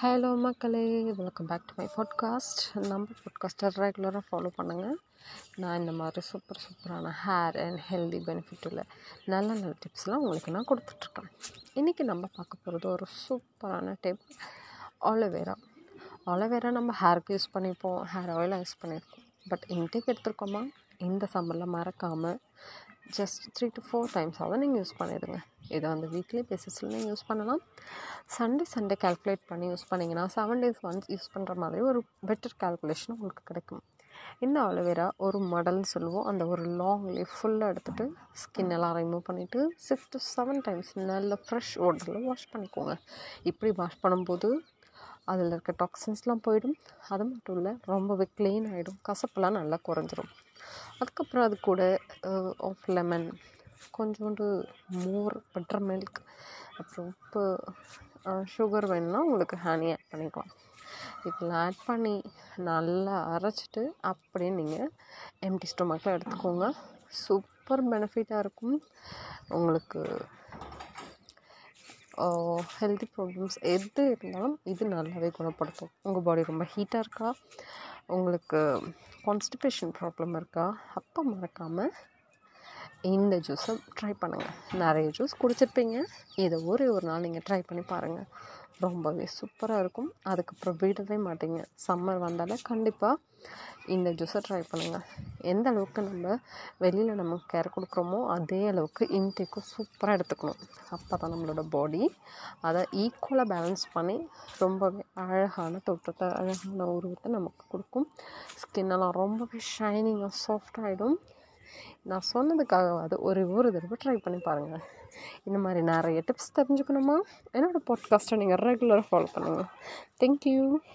Hello மக்களே. Welcome back to my podcast நம்ம பாட்காஸ்ட்டை ரெகுலராக ஃபாலோ பண்ணுங்கள் நான் இந்த மாதிரி சூப்பர் சூப்பரான ஹேர் அண்ட் ஹெல்தி பெனிஃபிட் உள்ள நல்ல நல்ல டிப்ஸ்லாம் உங்களுக்கு நான் கொடுத்துட்ருக்கேன். இன்றைக்கி நம்ம பார்க்க போகிறது ஒரு சூப்பரான டிப் ஆலோவேரா ஆலோவேரா நம்ம ஹேருக்கு யூஸ் பண்ணியிருப்போம் ஹேர் ஆயிலாக யூஸ் பண்ணியிருக்கோம். பட் இன்டேக் எடுத்துருக்கோமா? இந்த சம்மரில் மறக்காமல் ஜஸ்ட் த்ரீ டு ஃபோர் டைம்ஸாவது நீங்கள் யூஸ் பண்ணிடுங்க. இதை வந்து வீக்லி பேசிஸில் நீங்கள் யூஸ் பண்ணலாம். சண்டே சண்டே கால்குலேட் பண்ணி யூஸ் பண்ணிங்கன்னா செவன் டேஸ் ஒன்ஸ் யூஸ் பண்ணுற மாதிரி ஒரு பெட்டர் கால்குலேஷன் உங்களுக்கு கிடைக்கும். இந்த அலோவேரா ஒரு மடல்னு சொல்லுவோம். அந்த ஒரு லாங் லீஃப் ஃபுல்லாக எடுத்துகிட்டு ஸ்கின் எல்லாம் ரிமூவ் பண்ணிவிட்டு சிக்ஸ் டு செவன் டைம்ஸ் நல்ல ஃப்ரெஷ் வாட்டரில் வாஷ் பண்ணிக்கோங்க. இப்படி வாஷ் பண்ணும்போது அதில் இருக்க டாக்ஸின்ஸ்லாம் போயிடும். அது மட்டும் இல்லை ரொம்பவே க்ளீன் ஆகிடும் கசப்பெல்லாம் நல்லா குறைஞ்சிரும். அதுக்கப்புறம் அது கூட ஆஃப் லெமன் கொஞ்சோண்டு மோர் பட்டர் மில்க் அப்புறம் உப்பு சுகர் வேணும்னா உங்களுக்கு ஹனி ஆட் பண்ணிக்கலாம். இதெல்லாம் ஆட் பண்ணி நல்லா அரைச்சிட்டு அப்படியே நீங்கள் எம்டி ஸ்டொமக்கில் எடுத்துக்கோங்க. சூப்பர் பெனிஃபிட்டாக இருக்கும். உங்களுக்கு ஹெல்தி ப்ராப்ளம்ஸ் எது இருந்தாலும் இது நல்லாவே குணப்படுத்தும். உங்கள் பாடி ரொம்ப ஹீட்டாக இருக்கா? உங்களுக்கு கான்ஸ்டிபேஷன் ப்ராப்ளம் இருக்கா? அப்போ மறக்காமல் இந்த ஜூஸை ட்ரை பண்ணுங்கள் நிறைய ஜூஸ் குடிச்சிருப்பீங்க. இதை ஒரே ஒரு நாள் நீங்கள் ட்ரை பண்ணி பாருங்கள் ரொம்பவே சூப்பராக இருக்கும். அதுக்கப்புறம் விடவே மாட்டீங்க. சம்மர் வந்தாலே கண்டிப்பாக இந்த ஜூஸை ட்ரை பண்ணுங்கள் எந்த அளவுக்கு நம்ம வெளியில் நம்ம கேர் கொடுக்குறோமோ அதே அளவுக்கு இன்டேக்கும் சூப்பராக எடுத்துக்கணும். அப்போ தான் நம்மளோட பாடி அதை ஈக்குவலாக பேலன்ஸ் பண்ணி ரொம்பவே அழகான தோற்றத்தை அழகான உருவத்தை நமக்கு கொடுக்கும். ஸ்கின்னெல்லாம் ரொம்பவே ஷைனிங்காக சாஃப்டாகிடும் நான் சொன்னதுக்காக அது ஒரு ஒரு தடவை ட்ரை பண்ணி பாருங்கள் இந்த மாதிரி நிறைய டிப்ஸ் தெரிஞ்சுக்கணுமா? என்னோடய பாட்காஸ்ட்டை நீங்கள் ரெகுலராக ஃபாலோ பண்ணுங்கள் தேங்க்யூ